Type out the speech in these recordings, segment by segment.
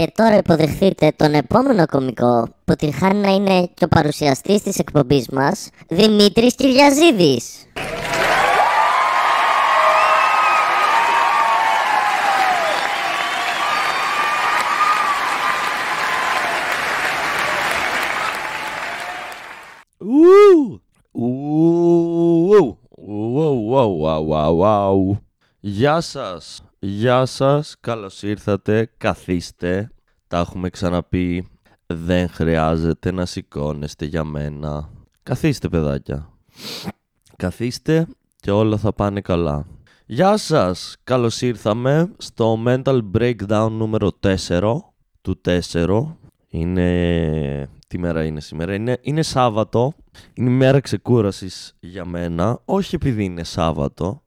Και τώρα υποδεχτείτε τον επόμενο κομικό που την χάνει να είναι και ο παρουσιαστής της εκπομπής μας, Δημήτρης Κυριαζίδης. Ου! Ου! Ου! Ου! Ου! Ου! Γεια σας! Γεια σας! Καλώς ήρθατε! Καθίστε! Τα έχουμε ξαναπεί. Δεν χρειάζεται να σηκώνεστε για μένα. Καθίστε παιδάκια. Καθίστε και όλα θα πάνε καλά. Γεια σας! Καλώς ήρθαμε στο Mental Breakdown νούμερο 4 του 4. Είναι... Τι μέρα είναι σήμερα; Είναι, είναι Σάββατο. Είναι μέρα ξεκούρασης για μένα. Όχι επειδή είναι Σάββατο,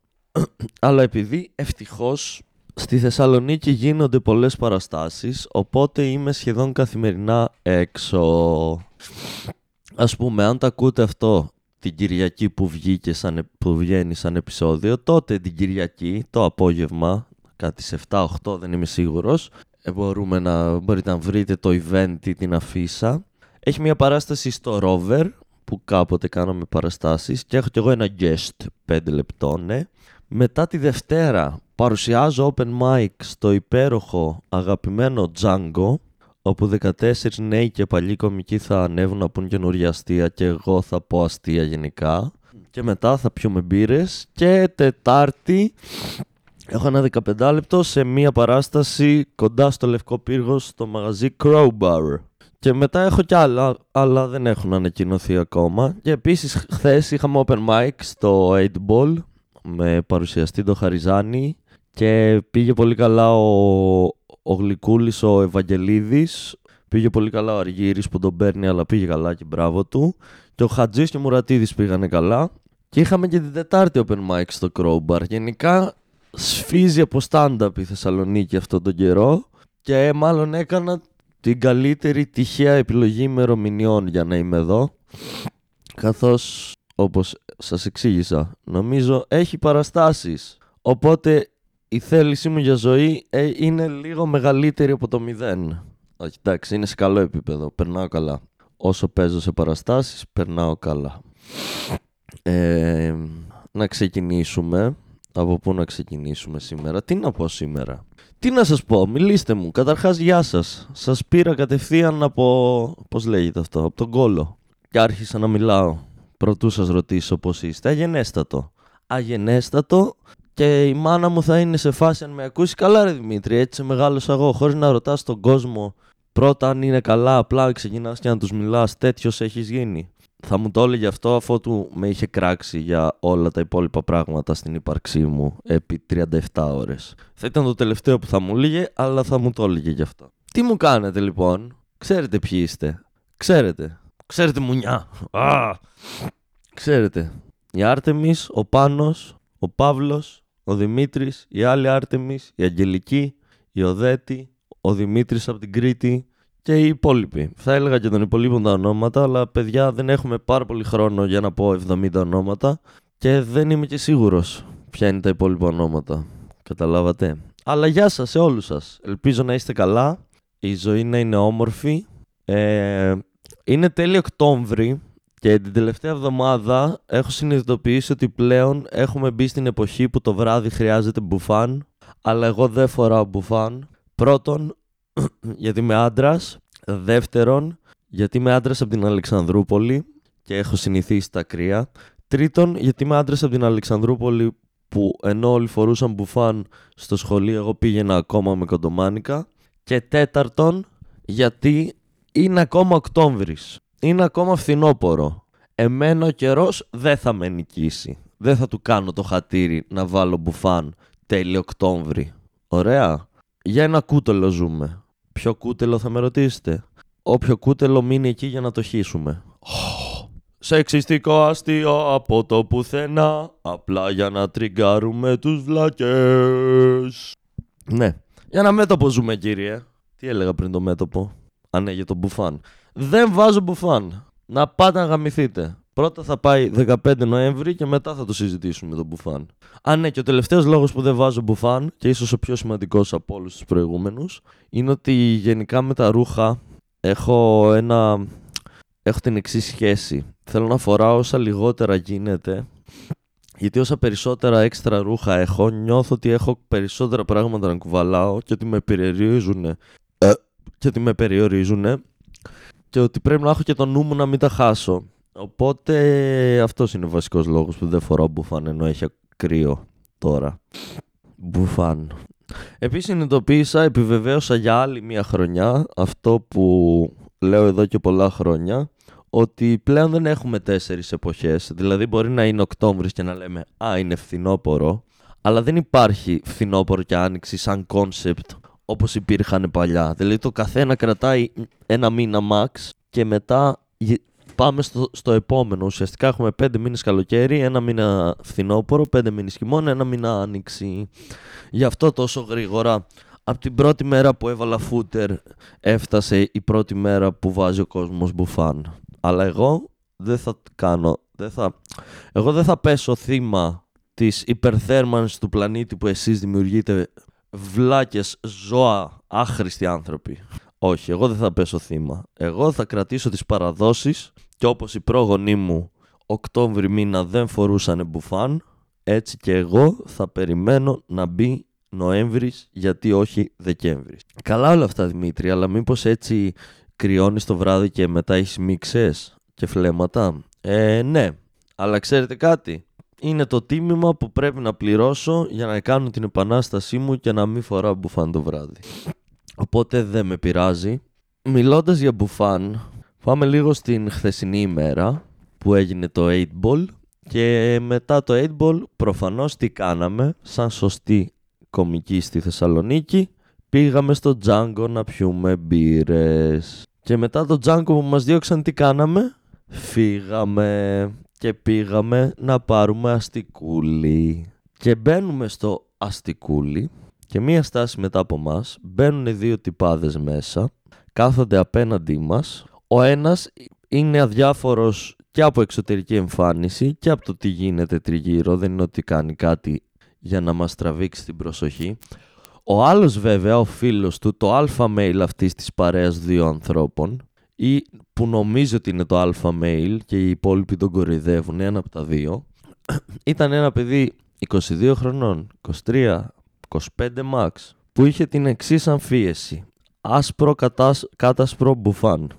αλλά επειδή ευτυχώς στη Θεσσαλονίκη γίνονται πολλές παραστάσεις, οπότε είμαι σχεδόν καθημερινά έξω. Ας πούμε, αν τα ακούτε αυτό την Κυριακή που, βγήκε σαν, που βγαίνει σαν επεισόδιο, τότε την Κυριακή, το απόγευμα, κάτι σε 7-8 δεν είμαι σίγουρος, ε, μπορούμε να, μπορείτε να βρείτε το event ή την αφίσα. Έχει μια παράσταση στο Rover, που κάποτε κάναμε παραστάσεις και έχω κι εγώ ένα guest 5 λεπτών, ναι. Μετά τη Δευτέρα παρουσιάζω open mic στο υπέροχο αγαπημένο Django όπου 14 νέοι και παλιοί κομικοί θα ανέβουν να πούν καινούργια αστεία και εγώ θα πω αστεία γενικά. Και μετά θα πιούμε μπύρες. Και Τετάρτη έχω ένα 15 λεπτό σε μία παράσταση κοντά στο Λευκό Πύργο στο μαγαζί Crowbar. Και μετά έχω κι άλλα, αλλά δεν έχουν ανακοινωθεί ακόμα. Και επίσης χθες είχαμε open mic στο 8 Ball με παρουσιαστή το Χαριζάνη και πήγε πολύ καλά ο, ο Γλυκούλης ο Ευαγγελίδης. Πήγε πολύ καλά ο Αργύρης που τον παίρνει αλλά πήγε καλά και μπράβο του. Και ο Χατζής και ο Μουρατίδης πήγανε καλά. Και είχαμε και την Τετάρτη open mic στο Crowbar γενικά σφίζει από stand-up η Θεσσαλονίκη αυτόν τον καιρό και μάλλον έκανα την καλύτερη τυχαία επιλογή ημερομηνιών για να είμαι εδώ. Καθώς όπως σας εξήγησα νομίζω έχει παραστάσεις οπότε η θέλησή μου για ζωή ε, είναι λίγο μεγαλύτερη από το μηδέν. Όχι, εντάξει, είναι σε καλό επίπεδο. Περνάω καλά. Όσο παίζω σε παραστάσεις, περνάω καλά. Ε, να ξεκινήσουμε. Από πού να ξεκινήσουμε σήμερα; Τι να πω σήμερα; Τι να σας πω, μιλήστε μου. Καταρχάς, γεια σας. Σας πήρα κατευθείαν από... Πώς λέγεται αυτό, από τον κόλο. Και άρχισα να μιλάω. Πρωτού σας ρωτήσω πώς είστε. Αγενέστατο. Αγενέστατο και η μάνα μου θα είναι σε φάση αν με ακούσει καλά, ρε Δημήτρη. Έτσι σε μεγάλο εγώ, χωρίς να ρωτάς τον κόσμο πρώτα αν είναι καλά. Απλά ξεκινάς και να τους μιλάς. Τέτοιος έχεις γίνει. Θα μου το έλεγε αυτό αφού του με είχε κράξει για όλα τα υπόλοιπα πράγματα στην ύπαρξή μου επί 37 ώρες. Θα ήταν το τελευταίο που θα μου έλεγε, αλλά θα μου το έλεγε γι' αυτό. Τι μου κάνετε λοιπόν, ξέρετε ποιοι είστε. Ξέρετε. Ξέρετε μουνιά. Ξέρετε. Η Άρτεμις, ο Πάνος, ο Παύλος, ο Δημήτρης, η άλλη Άρτεμις, η Αγγελική, η Οδέτη, ο Δημήτρης από την Κρήτη και οι υπόλοιποι. Θα έλεγα και των υπολείπων τα ονόματα, αλλά παιδιά δεν έχουμε πάρα πολύ χρόνο για να πω 70 ονόματα και δεν είμαι και σίγουρος ποια είναι τα υπόλοιπα ονόματα. Καταλάβατε; Αλλά γεια σας σε όλους σας. Ελπίζω να είστε καλά. Η ζωή να είναι όμορφη. Ε, είναι τέλειο Οκτώβρη και την τελευταία εβδομάδα έχω συνειδητοποιήσει ότι πλέον έχουμε μπει στην εποχή που το βράδυ χρειάζεται μπουφάν, αλλά εγώ δεν φοράω μπουφάν. Πρώτον, γιατί είμαι άντρας. Δεύτερον, γιατί είμαι άντρας από την Αλεξανδρούπολη και έχω συνηθίσει τα κρύα. Τρίτον, γιατί είμαι άντρας από την Αλεξανδρούπολη που ενώ όλοι φορούσαν μπουφάν στο σχολείο, εγώ πήγαινα ακόμα με κοντομάνικα. Και τέταρτον, γιατί είναι ακόμα Οκτώβρης είναι ακόμα φθινόπορο. Εμένα ο καιρός δεν θα με νικήσει. Δεν θα του κάνω το χατήρι να βάλω μπουφάν τέλειο Οκτώβρη. Ωραία. Για ένα κούτελο ζούμε. Ποιο κούτελο θα με ρωτήσετε; Όποιο κούτελο μείνει εκεί για να το χύσουμε. Σεξιστικό αστείο από το πουθενά Απλά για να τριγκάρουμε τους βλάκες Ναι, για ένα μέτωπο ζούμε κύριε Τι έλεγα πριν το μέτωπο; Αν ναι, για το μπουφάν δεν βάζω μπουφάν. Να πάτε να γαμηθείτε. Πρώτα θα πάει 15 Νοέμβρη και μετά θα το συζητήσουμε το μπουφάν. Α, ναι, και ο τελευταίος λόγος που δεν βάζω μπουφάν, και ίσως ο πιο σημαντικός από όλους τους προηγούμενους, είναι ότι γενικά με τα ρούχα έχω ένα. Έχω την εξής σχέση. Θέλω να φοράω όσα λιγότερα γίνεται γιατί όσα περισσότερα έξτρα ρούχα έχω, νιώθω ότι έχω περισσότερα πράγματα να κουβαλάω και ότι με περιορίζουν. Ε, και ότι με περιορίζουν και ότι πρέπει να έχω και το νου μου να μην τα χάσω. Οπότε αυτός είναι ο βασικός λόγος που δεν φοράω μπουφάν ενώ έχει κρύο τώρα. Μπουφάν. Επίσης συνειδητοποίησα, επιβεβαίωσα για άλλη μια χρονιά αυτό που λέω εδώ και πολλά χρόνια ότι πλέον δεν έχουμε τέσσερις εποχές. Δηλαδή μπορεί να είναι Οκτώβρης και να λέμε «Α, είναι φθινόπορο», αλλά δεν υπάρχει φθινόπορο και άνοιξη σαν concept όπως υπήρχαν παλιά. Δηλαδή το καθένα κρατάει ένα μήνα max και μετά πάμε στο, στο επόμενο. Ουσιαστικά έχουμε πέντε μήνες καλοκαίρι, ένα μήνα φθινόπορο, πέντε μήνες χειμώνα, ένα μήνα άνοιξη. Γι' αυτό τόσο γρήγορα από την πρώτη μέρα που έβαλα φούτερ έφτασε η πρώτη μέρα που βάζει ο κόσμος μπουφάν. Αλλά εγώ δεν θα κάνω, δεν θα... εγώ δεν θα πέσω θύμα της υπερθέρμανσης του πλανήτη που εσείς δημιουργείτε βλάκες, ζώα, άχρηστοι άνθρωποι. Όχι, εγώ δεν θα πέσω θύμα. Εγώ θα κρατήσω τις παραδόσεις και όπως οι πρόγονοί μου Οκτώβρη μήνα δεν φορούσαν μπουφάν, έτσι και εγώ θα περιμένω να μπει Νοέμβρης γιατί όχι Δεκέμβρης. Καλά όλα αυτά Δημήτρη, αλλά μήπως έτσι κρυώνεις το βράδυ και μετά έχεις μίξες και φλέματα; Ε, ναι, αλλά ξέρετε κάτι. Είναι το τίμημα που πρέπει να πληρώσω για να κάνω την επανάστασή μου και να μην φοράω μπουφάν το βράδυ. Οπότε δεν με πειράζει. Μιλώντας για μπουφάν, πάμε λίγο στην χθεσινή ημέρα που έγινε το 8 ball και μετά το 8 ball προφανώς τι κάναμε σαν σωστή κομική στη Θεσσαλονίκη πήγαμε στο Django να πιούμε μπύρες. Και μετά το Django που μας διώξαν τι κάναμε, φύγαμε και πήγαμε να πάρουμε αστικούλι. Και μπαίνουμε στο αστικούλι και μία στάση μετά από μας μπαίνουν δύο τυπάδες μέσα, κάθονται απέναντί μας. Ο ένας είναι αδιάφορος και από εξωτερική εμφάνιση και από το τι γίνεται τριγύρω, δεν είναι ότι κάνει κάτι για να μας τραβήξει την προσοχή. Ο άλλος βέβαια, ο φίλος του, το αλφα mail αυτής της παρέας δύο ανθρώπων ή που νομίζει ότι είναι το αλφα mail και οι υπόλοιποι τον κοροϊδεύουν, ένα από τα δύο, ήταν ένα παιδί 22 χρονών, 23, 25 max, που είχε την εξής αμφίεση. Άσπρο κατάς, κάτασπρο μπουφάν,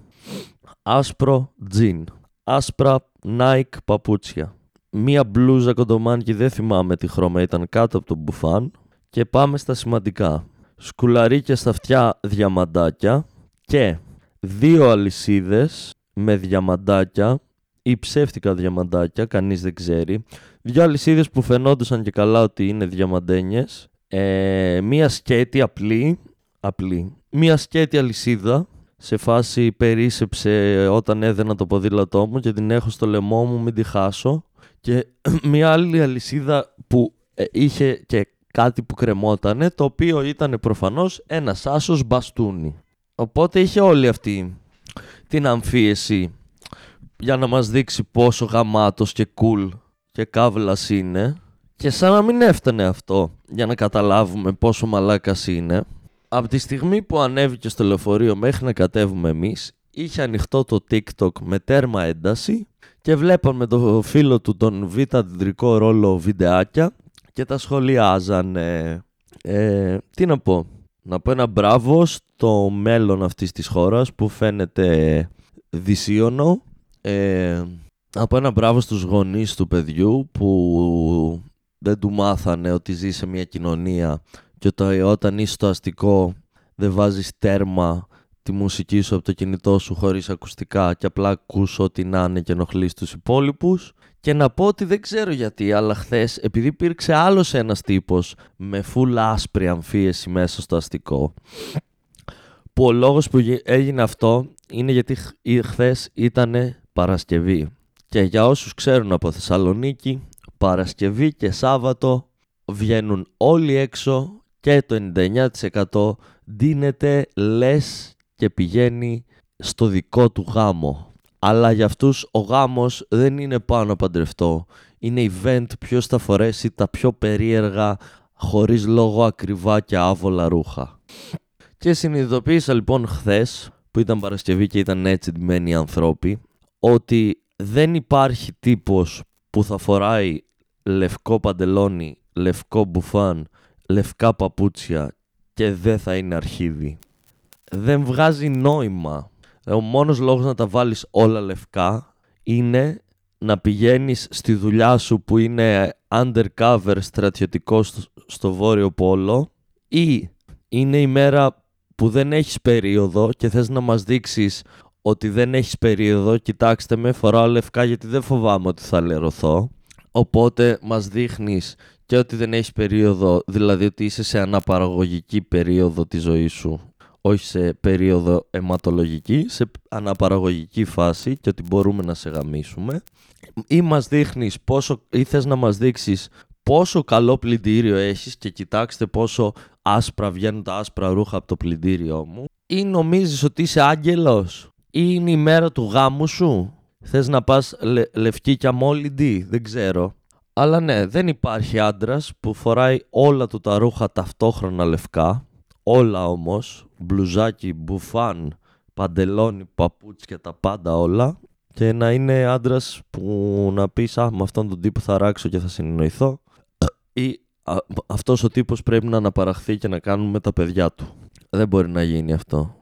άσπρο τζιν, άσπρα Nike παπούτσια, μία μπλούζα κοντομάνκι δεν θυμάμαι τι χρώμα ήταν κάτω από το μπουφάν, και πάμε στα σημαντικά. Σκουλαρίκια στα αυτιά διαμαντάκια. Και δύο αλυσίδες με διαμαντάκια ή ψεύτικα διαμαντάκια, κανείς δεν ξέρει. Δύο αλυσίδες που φαινόντουσαν και καλά ότι είναι διαμαντένιες. Ε, μία σκέτη απλή, απλή. Μία σκέτη αλυσίδα σε φάση περίσεψε όταν έδαινα το ποδήλατό μου και την έχω στο λαιμό μου μην τη χάσω. Και μία άλλη αλυσίδα που ε, είχε και κάτι που κρεμότανε, το οποίο ήταν προφανώς ένας άσος μπαστούνι. Οπότε είχε όλη αυτή την αμφίεση για να μας δείξει πόσο γαμάτος και cool και κάβλας είναι. Και σαν να μην έφτανε αυτό για να καταλάβουμε πόσο μαλάκας είναι. Από τη στιγμή που ανέβηκε στο λεωφορείο μέχρι να κατέβουμε εμείς είχε ανοιχτό το TikTok με τέρμα ένταση και βλέπαμε το φίλο του τον β' ρόλο βιντεάκια και τα σχολιάζανε. Ε, τι να πω, να πω ένα μπράβο στο μέλλον αυτής της χώρας που φαίνεται δυσίωνο. Ε, να πω ένα μπράβο στους γονείς του παιδιού που δεν του μάθανε ότι ζει σε μια κοινωνία και όταν είσαι στο αστικό δεν βάζεις τέρμα τη μουσική σου από το κινητό σου χωρίς ακουστικά και απλά ακούς ό,τι να είναι και ενοχλείς τους υπόλοιπους και να πω ότι δεν ξέρω γιατί, αλλά χθες, επειδή υπήρξε άλλος ένας τύπος με φουλ άσπρη αμφίεση μέσα στο αστικό, που ο λόγος που έγινε αυτό είναι γιατί χθες ήταν Παρασκευή. Και για όσους ξέρουν από Θεσσαλονίκη, Παρασκευή και Σάββατο βγαίνουν όλοι έξω και το 99% δίνεται λες και πηγαίνει στο δικό του γάμο. Αλλά για αυτούς ο γάμος δεν είναι πάνω παντρευτό. Είναι event ποιος θα φορέσει τα πιο περίεργα, χωρίς λόγο ακριβά και άβολα ρούχα. Και συνειδητοποίησα λοιπόν χθες, που ήταν Παρασκευή και ήταν έτσι ντυμένοι ανθρώποι, ότι δεν υπάρχει τύπος που θα φοράει λευκό παντελόνι, λευκό μπουφάν, λευκά παπούτσια και δεν θα είναι αρχίδι. Δεν βγάζει νόημα. Ο μόνος λόγος να τα βάλεις όλα λευκά είναι να πηγαίνεις στη δουλειά σου που είναι undercover στρατιωτικό στο Βόρειο Πόλο ή είναι η μέρα που δεν έχεις περίοδο και θες να μας δείξεις ότι δεν έχεις περίοδο, κοιτάξτε με, φοράω λευκά γιατί δεν φοβάμαι ότι θα λερωθώ. Οπότε μας δείχνεις και ότι δεν έχεις περίοδο, δηλαδή ότι είσαι σε αναπαραγωγική περίοδο της ζωής σου, όχι σε περίοδο αιματολογική, σε αναπαραγωγική φάση και ότι μπορούμε να σε γαμίσουμε. Ή μας δείχνεις πόσο, ή θες να μας δείξεις πόσο καλό πλυντήριο έχεις και κοιτάξτε πόσο άσπρα βγαίνουν τα άσπρα ρούχα από το πλυντήριό μου. Ή νομίζεις ότι είσαι άγγελος ή είναι η μέρα του γάμου σου. Θες να πας λε, λευκή και αμόλυντη, δεν ξέρω. Αλλά ναι, δεν υπάρχει άντρας που φοράει όλα του τα ρούχα ταυτόχρονα λευκά. Όλα όμως, μπλουζάκι, μπουφάν, παντελόνι, παπούτσι και τα πάντα όλα. Και να είναι άντρας που να πεις «Α, με αυτόν τον τύπο θα ράξω και θα συνεννοηθώ» ή αυτός ο τύπος πρέπει να αναπαραχθεί και να κάνουμε τα παιδιά του. Δεν μπορεί να γίνει αυτό.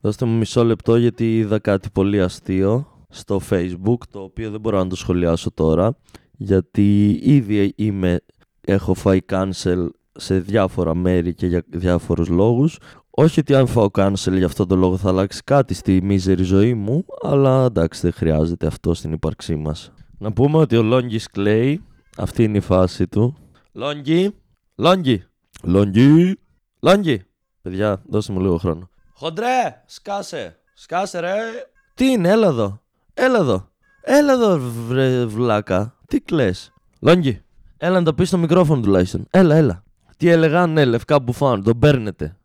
Δώστε μου μισό λεπτό γιατί είδα κάτι πολύ αστείο στο facebook το οποίο δεν μπορώ να το σχολιάσω τώρα γιατί ήδη είμαι, έχω φάει cancel σε διάφορα μέρη και για διάφορους λόγους όχι ότι αν φάω cancel για αυτόν τον λόγο θα αλλάξει κάτι στη μίζερη ζωή μου αλλά εντάξει δεν χρειάζεται αυτό στην ύπαρξή μας. Να πούμε ότι ο Λόγκης κλαίει, αυτή είναι η φάση του. Λόγκη, Λόγκη, Λόγκη, Λόγκη. Παιδιά, δώστε μου λίγο χρόνο. Χοντρέ, σκάσε. Σκάσε ρε. Τι είναι, έλα εδώ. Έλα εδώ. Έλα εδώ, βρε βλάκα. Τι κλαις. Λόγκι, έλα να το πεις στο μικρόφωνο τουλάχιστον. Έλα, έλα. Τι έλεγα, ναι, λευκά μπουφάν. Τον παίρνετε.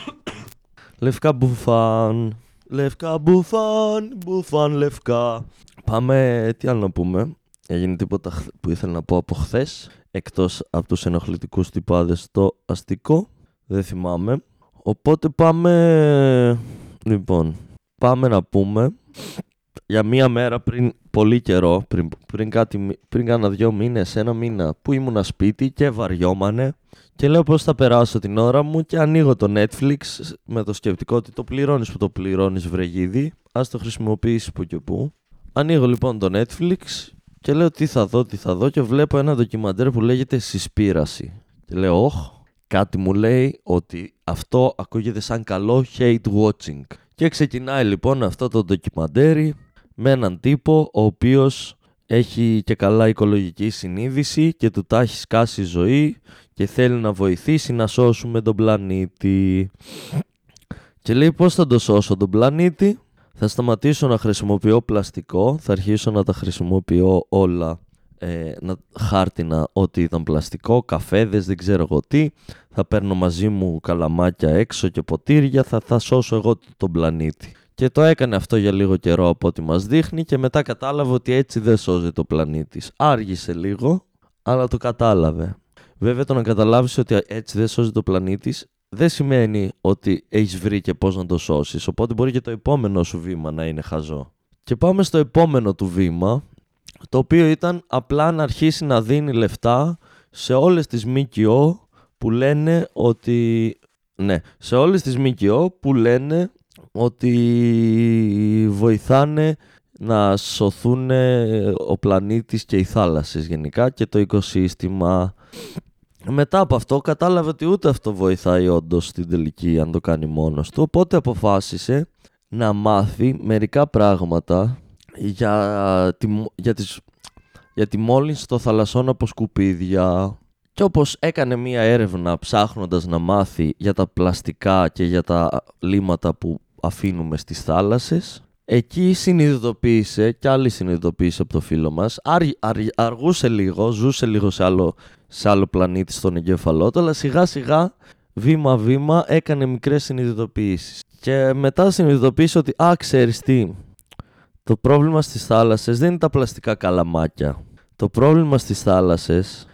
λευκά μπουφάν. Λευκά μπουφάν, μπουφάν λευκά. Πάμε, τι άλλο να πούμε; Έγινε τίποτα που ήθελα να πω από χθες. Εκτός από τους ενοχλητικούς τυπάδες το αστικό. Δεν θυμάμαι. Οπότε πάμε... Λοιπόν, πάμε να πούμε για μία μέρα πριν πολύ καιρό, πριν, πριν, κάτι, πριν κάνα δυο μήνες, ένα μήνα που ήμουνα σπίτι και βαριόμανε και λέω πώς θα περάσω την ώρα μου και ανοίγω το Netflix με το σκεπτικό ότι το πληρώνεις που το πληρώνεις βρεγίδι, ας το χρησιμοποιήσεις που και που. Ανοίγω λοιπόν το Netflix και λέω τι θα δω, τι θα δω και βλέπω ένα ντοκιμαντέρ που λέγεται Συσπήραση. Και λέω, όχ, κάτι μου λέει ότι αυτό ακούγεται σαν καλό hate watching. Και ξεκινάει λοιπόν αυτό το ντοκιμαντέρι με έναν τύπο ο οποίος έχει και καλά οικολογική συνείδηση και του τα έχει σκάσει ζωή και θέλει να βοηθήσει να σώσουμε τον πλανήτη. Και λέει πώς θα το σώσω τον πλανήτη; Θα σταματήσω να χρησιμοποιώ πλαστικό, θα αρχίσω να τα χρησιμοποιώ όλα ε, να, χάρτινα ό,τι ήταν πλαστικό, καφέδες, δεν ξέρω εγώ τι. Θα παίρνω μαζί μου καλαμάκια έξω και ποτήρια, θα, θα σώσω εγώ τον πλανήτη. Και το έκανε αυτό για λίγο καιρό από ό,τι μας δείχνει και μετά κατάλαβε ότι έτσι δεν σώζει το πλανήτης. Άργησε λίγο, αλλά το κατάλαβε. Βέβαια το να καταλάβεις ότι έτσι δεν σώζει το πλανήτης δεν σημαίνει ότι έχεις βρει και πώς να το σώσεις. Οπότε μπορεί και το επόμενο σου βήμα να είναι χαζό. Και πάμε στο επόμενο του βήμα, το οποίο ήταν απλά να αρχίσει να δίνει λεφτά σε όλες τις ΜΚΟ που λένε ότι... Ναι, σε όλες τις ΜΚΟ που λένε ότι βοηθάνε να σωθούν ο πλανήτης και οι θάλασσες γενικά και το οικοσύστημα. Μετά από αυτό κατάλαβε ότι ούτε αυτό βοηθάει όντως στην τελική αν το κάνει μόνος του, οπότε αποφάσισε να μάθει μερικά πράγματα για τη, για τις, για τη μόλυνση των θαλασσών από σκουπίδια και όπως έκανε μία έρευνα ψάχνοντας να μάθει για τα πλαστικά και για τα λίματα που αφήνουμε στις θάλασσες. Εκεί συνειδητοποίησε και άλλη συνειδητοποίησε από το φίλο μας. Αρ, αργούσε λίγο, ζούσε λίγο σε άλλο, σε άλλο πλανήτη στον εγκέφαλό του αλλά σιγά σιγά βήμα βήμα έκανε μικρές συνειδητοποιήσεις και μετά συνειδητοποίησε ότι α ξέρεις τι Το πρόβλημα στις θάλασσες δεν είναι τα πλαστικά καλαμάκια. Το πρόβλημα στις θάλασσες,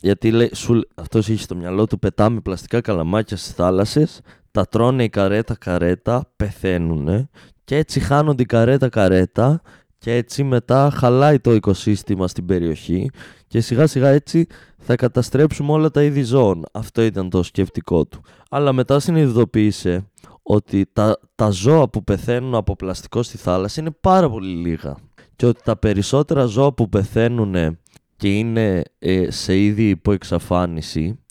γιατί λέει, σου, αυτός είχε στο μυαλό του πετάμε πλαστικά καλαμάκια στις θάλασσες, τα τρώνε η καρέτα καρέτα, πεθαίνουν και έτσι χάνονται η καρέτα καρέτα και έτσι μετά χαλάει το οικοσύστημα στην περιοχή και σιγά σιγά έτσι θα καταστρέψουμε όλα τα είδη ζώων. Αυτό ήταν το σκεπτικό του. Αλλά μετά συνειδητοποίησε ότι τα, τα ζώα που πεθαίνουν από πλαστικό στη θάλασσα είναι πάρα πολύ λίγα και ότι τα περισσότερα ζώα που πεθαίνουν και είναι ε, σε είδη υπό εξαφάνιση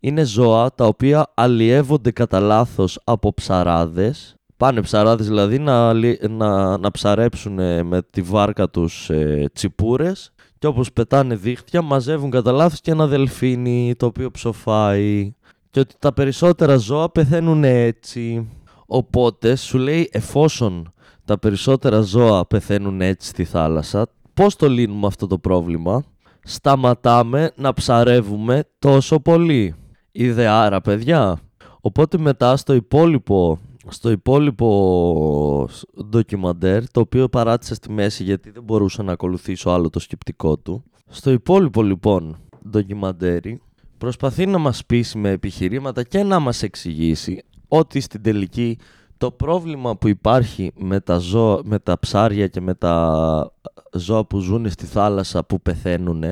είναι ζώα τα οποία αλλιεύονται κατά λάθος από ψαράδες πάνε ψαράδες δηλαδή να, να, να ψαρέψουν με τη βάρκα τους ε, τσιπούρες και όπως πετάνε δίχτυα μαζεύουν κατά λάθος και ένα δελφίνι το οποίο ψοφάει και ότι τα περισσότερα ζώα πεθαίνουν έτσι. Οπότε σου λέει εφόσον τα περισσότερα ζώα πεθαίνουν έτσι στη θάλασσα, πώς το λύνουμε αυτό το πρόβλημα; Σταματάμε να ψαρεύουμε τόσο πολύ. Ιδεάρα παιδιά. Οπότε μετά στο υπόλοιπο στο υπόλοιπο ντοκιμαντέρ, το οποίο παράτησα στη μέση γιατί δεν μπορούσα να ακολουθήσω άλλο το σκεπτικό του. Στο υπόλοιπο λοιπόν ντοκιμαντέρι προσπαθεί να μας πείσει με επιχειρήματα και να μας εξηγήσει ότι στην τελική το πρόβλημα που υπάρχει με τα, ζώα, με τα ψάρια και με τα ζώα που ζουν στη θάλασσα που πεθαίνουν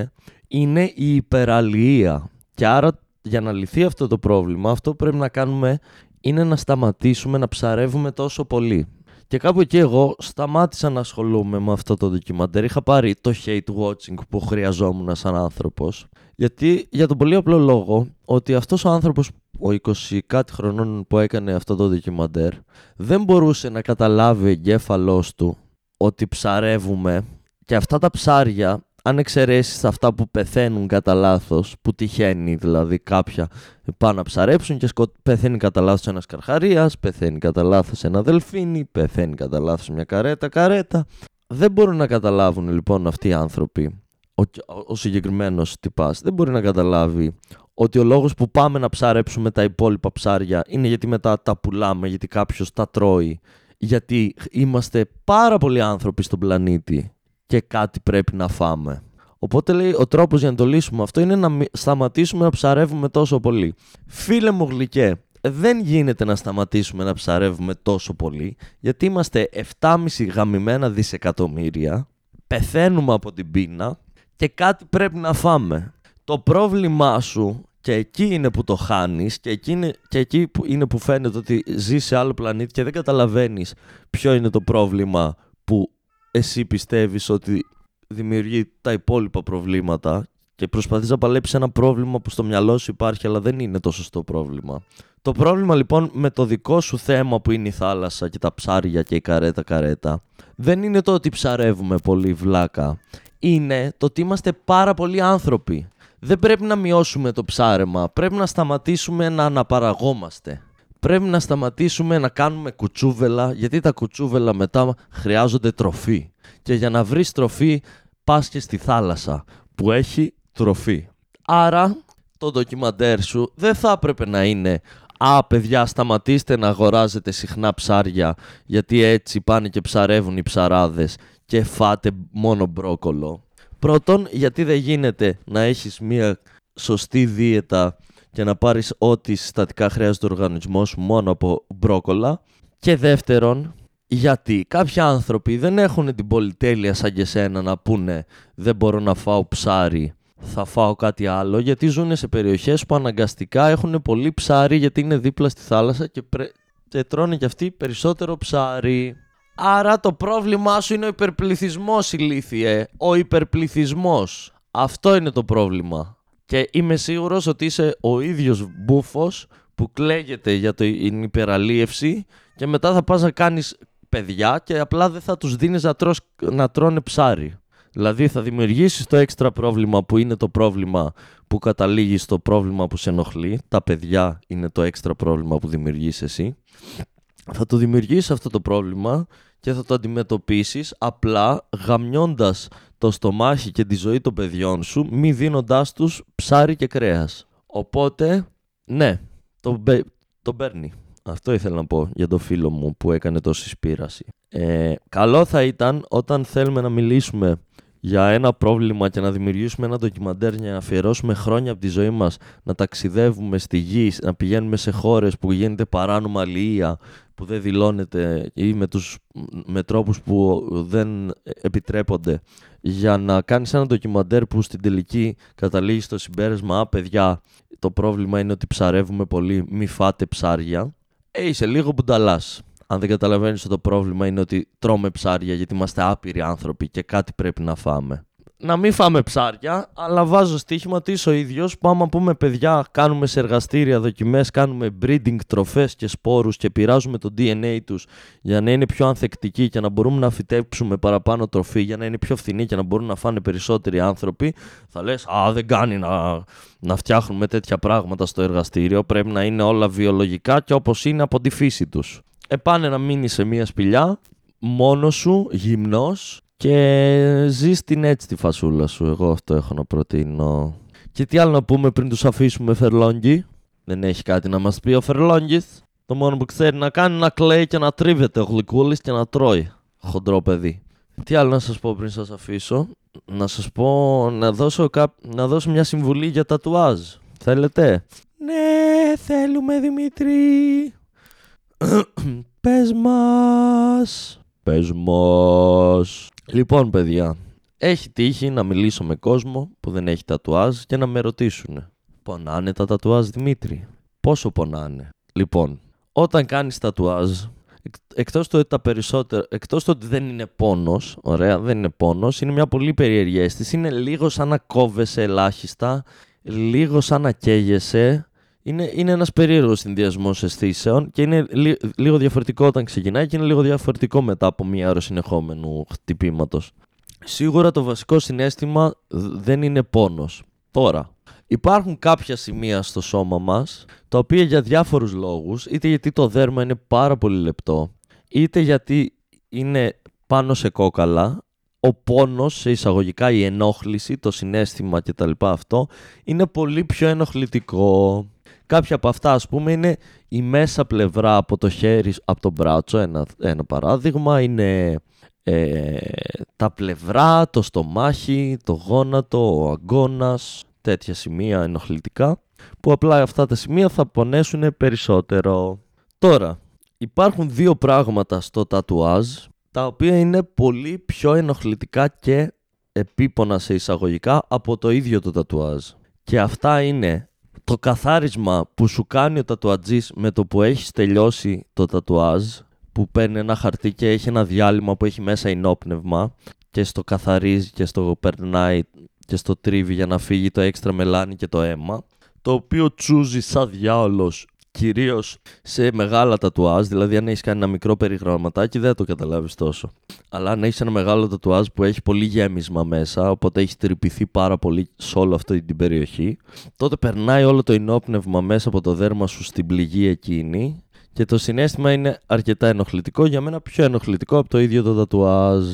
είναι η υπεραλληλία. Και άρα για να λυθεί αυτό το πρόβλημα αυτό πρέπει να κάνουμε είναι να σταματήσουμε να ψαρεύουμε τόσο πολύ. Και κάπου εκεί εγώ σταμάτησα να ασχολούμαι με αυτό το ντοκιμαντέρ. Είχα πάρει το hate watching που χρειαζόμουν σαν άνθρωπος. Γιατί για τον πολύ απλό λόγο ότι αυτός ο άνθρωπος, ο 20 κάτι χρονών που έκανε αυτό το ντοκιμαντέρ, δεν μπορούσε να καταλάβει εγκέφαλός του ότι ψαρεύουμε και αυτά τα ψάρια αν εξαιρέσεις αυτά που πεθαίνουν κατά λάθος, που τυχαίνει δηλαδή κάποια πάνε να ψαρέψουν και σκο... πεθαίνει κατά λάθος ένας καρχαρίας, πεθαίνει κατά λάθος ένα δελφίνι, πεθαίνει κατά λάθος μια καρέτα, καρέτα. Δεν μπορούν να καταλάβουν λοιπόν αυτοί οι άνθρωποι, ο, ο συγκεκριμένος τυπάς, δεν μπορεί να καταλάβει ότι ο λόγος που πάμε να ψαρέψουμε τα υπόλοιπα ψάρια είναι γιατί μετά τα πουλάμε, γιατί κάποιος τα τρώει, γιατί είμαστε πάρα πολλοί άνθρωποι στον πλανήτη και κάτι πρέπει να φάμε. Οπότε λέει ο τρόπος για να το λύσουμε αυτό είναι να σταματήσουμε να ψαρεύουμε τόσο πολύ. Φίλε μου γλυκέ, δεν γίνεται να σταματήσουμε να ψαρεύουμε τόσο πολύ γιατί είμαστε 7,5 γαμημένα δισεκατομμύρια, πεθαίνουμε από την πείνα και κάτι πρέπει να φάμε. Το πρόβλημά σου και εκεί είναι που το χάνεις και εκεί είναι, και εκεί που είναι που φαίνεται ότι ζεις σε άλλο πλανήτη και δεν καταλαβαίνεις ποιο είναι το πρόβλημα που εσύ πιστεύεις ότι δημιουργεί τα υπόλοιπα προβλήματα και προσπαθείς να παλέψεις ένα πρόβλημα που στο μυαλό σου υπάρχει αλλά δεν είναι το σωστό πρόβλημα. Το πρόβλημα λοιπόν με το δικό σου θέμα που είναι η θάλασσα και τα ψάρια και η καρέτα καρέτα δεν είναι το ότι ψαρεύουμε πολύ βλάκα. Είναι το ότι είμαστε πάρα πολλοί άνθρωποι. Δεν πρέπει να μειώσουμε το ψάρεμα, πρέπει να σταματήσουμε να αναπαραγόμαστε πρέπει να σταματήσουμε να κάνουμε κουτσούβελα, γιατί τα κουτσούβελα μετά χρειάζονται τροφή. Και για να βρεις τροφή πας και στη θάλασσα που έχει τροφή. Άρα το ντοκιμαντέρ σου δεν θα έπρεπε να είναι «Α, παιδιά, σταματήστε να αγοράζετε συχνά ψάρια, γιατί έτσι πάνε και ψαρεύουν οι ψαράδες και φάτε μόνο μπρόκολο». Πρώτον, γιατί δεν γίνεται να έχεις μία σωστή δίαιτα και να πάρεις ό,τι συστατικά χρειάζεται ο οργανισμός σου μόνο από μπρόκολα. Και δεύτερον, γιατί κάποιοι άνθρωποι δεν έχουν την πολυτέλεια σαν και σένα να πούνε δεν μπορώ να φάω ψάρι, θα φάω κάτι άλλο, γιατί ζουν σε περιοχές που αναγκαστικά έχουν πολύ ψάρι γιατί είναι δίπλα στη θάλασσα και, πρέ... και τρώνε κι αυτοί περισσότερο ψάρι. Άρα το πρόβλημά σου είναι ο υπερπληθυσμός ηλίθιε, ο υπερπληθυσμός. Αυτό είναι το πρόβλημα. Και είμαι σίγουρος ότι είσαι ο ίδιος μπούφος που κλαίγεται για την υπεραλίευση και μετά θα πας να κάνεις παιδιά και απλά δεν θα τους δίνεις να, τρως, να τρώνε ψάρι. Δηλαδή θα δημιουργήσεις το έξτρα πρόβλημα που είναι το πρόβλημα που καταλήγει στο πρόβλημα που σε ενοχλεί. Τα παιδιά είναι το έξτρα πρόβλημα που δημιουργείς εσύ. Θα το δημιουργήσεις αυτό το πρόβλημα και θα το αντιμετωπίσεις απλά γαμιώντας το στομάχι και τη ζωή των παιδιών σου μη δίνοντάς τους ψάρι και κρέας. Οπότε, ναι, το, το παίρνει. Αυτό ήθελα να πω για το φίλο μου που έκανε τόση σπήραση. Ε, καλό θα ήταν όταν θέλουμε να μιλήσουμε για ένα πρόβλημα και να δημιουργήσουμε ένα ντοκιμαντέρ για να αφιερώσουμε χρόνια από τη ζωή μας να ταξιδεύουμε στη γη, να πηγαίνουμε σε χώρες που γίνεται παράνομα αλληλεία που δεν δηλώνεται ή με, τους, με τρόπους που δεν επιτρέπονται για να κάνεις ένα ντοκιμαντέρ που στην τελική καταλήγεις στο συμπέρασμα «Α, παιδιά, το πρόβλημα είναι ότι ψαρεύουμε πολύ, μη φάτε ψάρια». Ε, είσαι λίγο μπουνταλάς. Αν δεν καταλαβαίνεις ότι το πρόβλημα είναι ότι τρώμε ψάρια γιατί είμαστε άπειροι άνθρωποι και κάτι πρέπει να φάμε να μην φάμε ψάρια, αλλά βάζω στοίχημα ότι είσαι ο ίδιος που άμα πούμε παιδιά, κάνουμε σε εργαστήρια δοκιμές, κάνουμε breeding τροφές και σπόρους και πειράζουμε το DNA τους για να είναι πιο ανθεκτικοί και να μπορούμε να φυτέψουμε παραπάνω τροφή για να είναι πιο φθηνή και να μπορούν να φάνε περισσότεροι άνθρωποι, θα λες: Α, δεν κάνει να, να φτιάχνουμε τέτοια πράγματα στο εργαστήριο. Πρέπει να είναι όλα βιολογικά και όπως είναι από τη φύση τους. Επάνε να μείνει σε μία σπηλιά, μόνος σου, γυμνός και ζεις την έτσι τη φασούλα σου. Εγώ αυτό έχω να προτείνω. Και τι άλλο να πούμε πριν τους αφήσουμε Φερλόγγι. Δεν έχει κάτι να μας πει ο Φερλόγγι. Το μόνο που ξέρει να κάνει να κλαίει και να τρίβεται ο γλυκούλης και να τρώει. Χοντρό παιδί. Τι άλλο να σας πω πριν σας αφήσω; Να σας πω να δώσω, να δώσω μια συμβουλή για τατουάζ. Θέλετε; Ναι, θέλουμε Δημήτρη. Πες μας. Πες μας. Λοιπόν, παιδιά, έχει τύχει να μιλήσω με κόσμο που δεν έχει τατουάζ και να με ρωτήσουν Πονάνε τα τατουάζ Δημήτρη; Πόσο πονάνε; Λοιπόν, όταν κάνεις τατουάζ Εκτός το ότι τα περισσότερα Εκτός το ότι δεν είναι πόνος Ωραία, δεν είναι πόνος Είναι μια πολύ περίεργη αίσθηση Είναι λίγο σαν να κόβεσαι ελάχιστα Λίγο σαν να καίγεσαι είναι, είναι ένας περίεργος συνδυασμός αισθήσεων και είναι λίγο διαφορετικό όταν ξεκινάει και είναι λίγο διαφορετικό μετά από μία ώρα συνεχόμενου χτυπήματος. Σίγουρα το βασικό συνέστημα δεν είναι πόνος. Τώρα, υπάρχουν κάποια σημεία στο σώμα μας τα οποία για διάφορους λόγους, είτε γιατί το δέρμα είναι πάρα πολύ λεπτό, είτε γιατί είναι πάνω σε κόκαλα, ο πόνος, σε εισαγωγικά η ενόχληση, το συνέστημα κτλ. αυτό, είναι πολύ πιο ενοχλητικό. Κάποια από αυτά, ας πούμε, είναι η μέσα πλευρά από το χέρι, από το μπράτσο, ένα, ένα παράδειγμα, είναι ε, τα πλευρά, το στομάχι, το γόνατο, ο αγκώνας, τέτοια σημεία ενοχλητικά, που απλά αυτά τα σημεία θα πονέσουν περισσότερο. Τώρα, υπάρχουν δύο πράγματα στο τατουάζ, τα οποία είναι πολύ πιο ενοχλητικά και επίπονας σε εισαγωγικά από το ίδιο το τατουάζ. Και αυτά είναι το καθάρισμα που σου κάνει ο τατουατζής με το που έχεις τελειώσει το τατουάζ που παίρνει ένα χαρτί και έχει ένα διάλειμμα που έχει μέσα ενόπνευμα και στο καθαρίζει και στο περνάει και στο τρίβει για να φύγει το έξτρα μελάνι και το αίμα το οποίο τσούζει σαν διάολος κυρίως σε μεγάλα τατουάζ. Δηλαδή, αν έχεις κάνει ένα μικρό περιγραμματάκι, δεν το καταλάβεις τόσο. Αλλά αν έχεις ένα μεγάλο τατουάζ που έχει πολύ γέμισμα μέσα, οπότε έχει τρυπηθεί πάρα πολύ σε όλη αυτή την περιοχή, τότε περνάει όλο το ενόπνευμα μέσα από το δέρμα σου στην πληγή εκείνη και το συνέστημα είναι αρκετά ενοχλητικό. Για μένα πιο ενοχλητικό από το ίδιο το τατουάζ.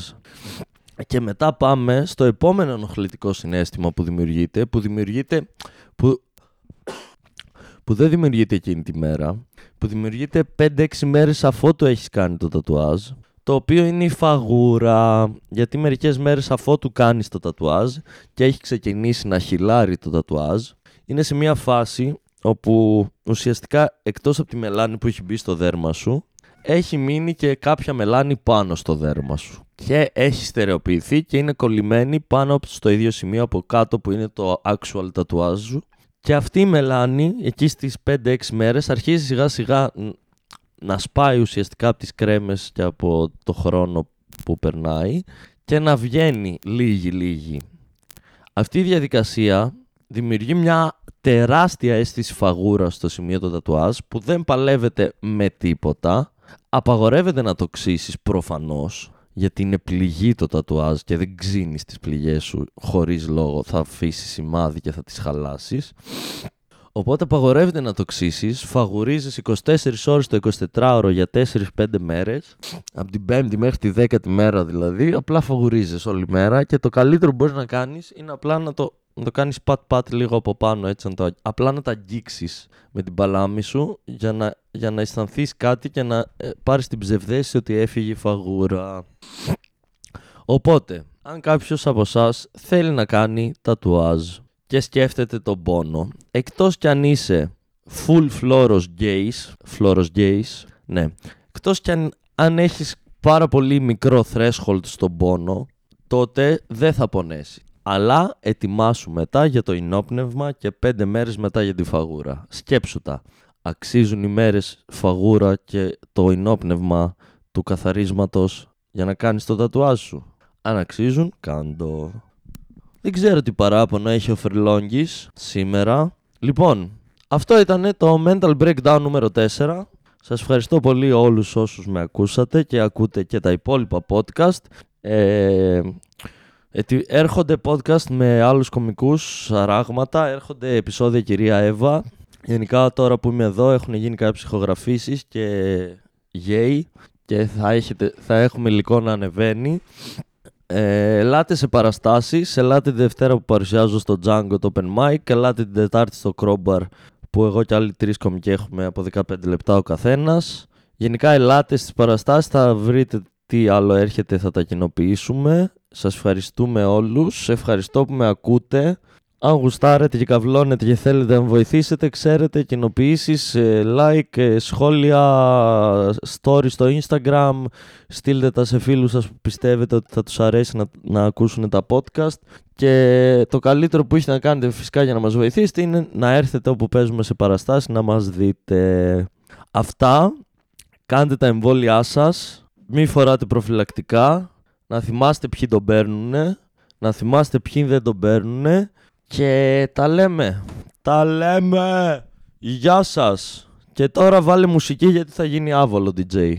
Και μετά πάμε στο επόμενο ενοχλητικό συνέστημα που δημιουργείται, που δημιουργείται, που που δεν δημιουργείται εκείνη τη μέρα, που δημιουργείται 5-6 μέρες αφότου έχεις κάνει το τατουάζ, το οποίο είναι η φαγούρα, γιατί μερικές μέρες αφότου κάνεις το τατουάζ και έχει ξεκινήσει να χυλάρει το τατουάζ, είναι σε μια φάση όπου ουσιαστικά εκτός από τη μελάνη που έχει μπει στο δέρμα σου, έχει μείνει και κάποια μελάνη πάνω στο δέρμα σου. Και έχει στερεοποιηθεί και είναι κολλημένη πάνω στο ίδιο σημείο από κάτω που είναι το actual tattooage σου και αυτή η μελάνη εκεί στις 5-6 μέρες αρχίζει σιγά σιγά να σπάει ουσιαστικά από τις κρέμες και από το χρόνο που περνάει και να βγαίνει λίγη λίγη. Αυτή η διαδικασία δημιουργεί μια τεράστια αίσθηση φαγούρας στο σημείο του τατουάζ που δεν παλεύεται με τίποτα. Απαγορεύεται να το ξύσεις προφανώς γιατί είναι πληγή το τατουάζ και δεν ξύνεις τις πληγές σου χωρίς λόγο, θα αφήσεις σημάδι και θα τις χαλάσεις. Οπότε απαγορεύεται να το ξύσεις, φαγουρίζεις 24 ώρες το 24ωρο για 4-5 μέρες, από την 5η μέχρι τη 10η μέρα δηλαδή, απλά φαγουρίζεις όλη μέρα και το καλύτερο που μπορείς να κάνεις είναι απλά να το να το κάνεις πατ-πατ λίγο από πάνω, έτσι, να το, απλά να τα αγγίξεις με την παλάμη σου για να, για να αισθανθείς κάτι και να ε, πάρεις την ψευδέστηση ότι έφυγε η φαγούρα. Οπότε, αν κάποιος από εσάς θέλει να κάνει τατουάζ και σκέφτεται τον πόνο, εκτός κι αν είσαι full φλόρος gays, φλόρος gays, ναι, εκτός κι αν, αν έχεις πάρα πολύ μικρό threshold στον πόνο, τότε δεν θα πονέσει. Αλλά ετοιμάσου μετά για το ενόπνευμα και πέντε μέρες μετά για τη φαγούρα. Σκέψου τα. Αξίζουν οι μέρες φαγούρα και το ενόπνευμα του καθαρίσματος για να κάνεις το τατουάζ σου. Αν αξίζουν, κάντο. Δεν ξέρω τι παράπονο έχει ο Φερλόγγης σήμερα. Λοιπόν, αυτό ήταν το Mental Breakdown νούμερο 4. Σας ευχαριστώ πολύ όλους όσους με ακούσατε και ακούτε και τα υπόλοιπα podcast. Ε, έρχονται podcast με άλλους κομικούς αράγματα, έρχονται επεισόδια κυρία Εύα. Γενικά τώρα που είμαι εδώ έχουν γίνει κάποιες ηχογραφήσεις και γέι και θα, έχετε, θα έχουμε υλικό να ανεβαίνει. Ε, ελάτε σε παραστάσεις, ελάτε τη Δευτέρα που παρουσιάζω στο Django το Open Mic, ελάτε την Τετάρτη στο Crowbar που εγώ και άλλοι τρεις κομικοί έχουμε από 15 λεπτά ο καθένας. Γενικά ελάτε στις παραστάσεις, θα βρείτε τι άλλο έρχεται, θα τα κοινοποιήσουμε. Σας ευχαριστούμε όλους, ευχαριστώ που με ακούτε. Αν γουστάρετε και καυλώνετε και θέλετε να βοηθήσετε, ξέρετε, κοινοποιήσεις, ε, like, ε, σχόλια, stories στο Instagram, στείλτε τα σε φίλους σας που πιστεύετε ότι θα τους αρέσει να, να ακούσουν τα podcast και το καλύτερο που έχετε να κάνετε φυσικά για να μας βοηθήσετε είναι να έρθετε όπου παίζουμε σε παραστάσεις να μας δείτε. Αυτά, κάντε τα εμβόλια σας, μη φοράτε προφυλακτικά, να θυμάστε ποιοι τον παίρνουν, να θυμάστε ποιοι δεν τον παίρνουν και τα λέμε. Τα λέμε. Γεια σας. Και τώρα βάλε μουσική γιατί θα γίνει άβολο DJ.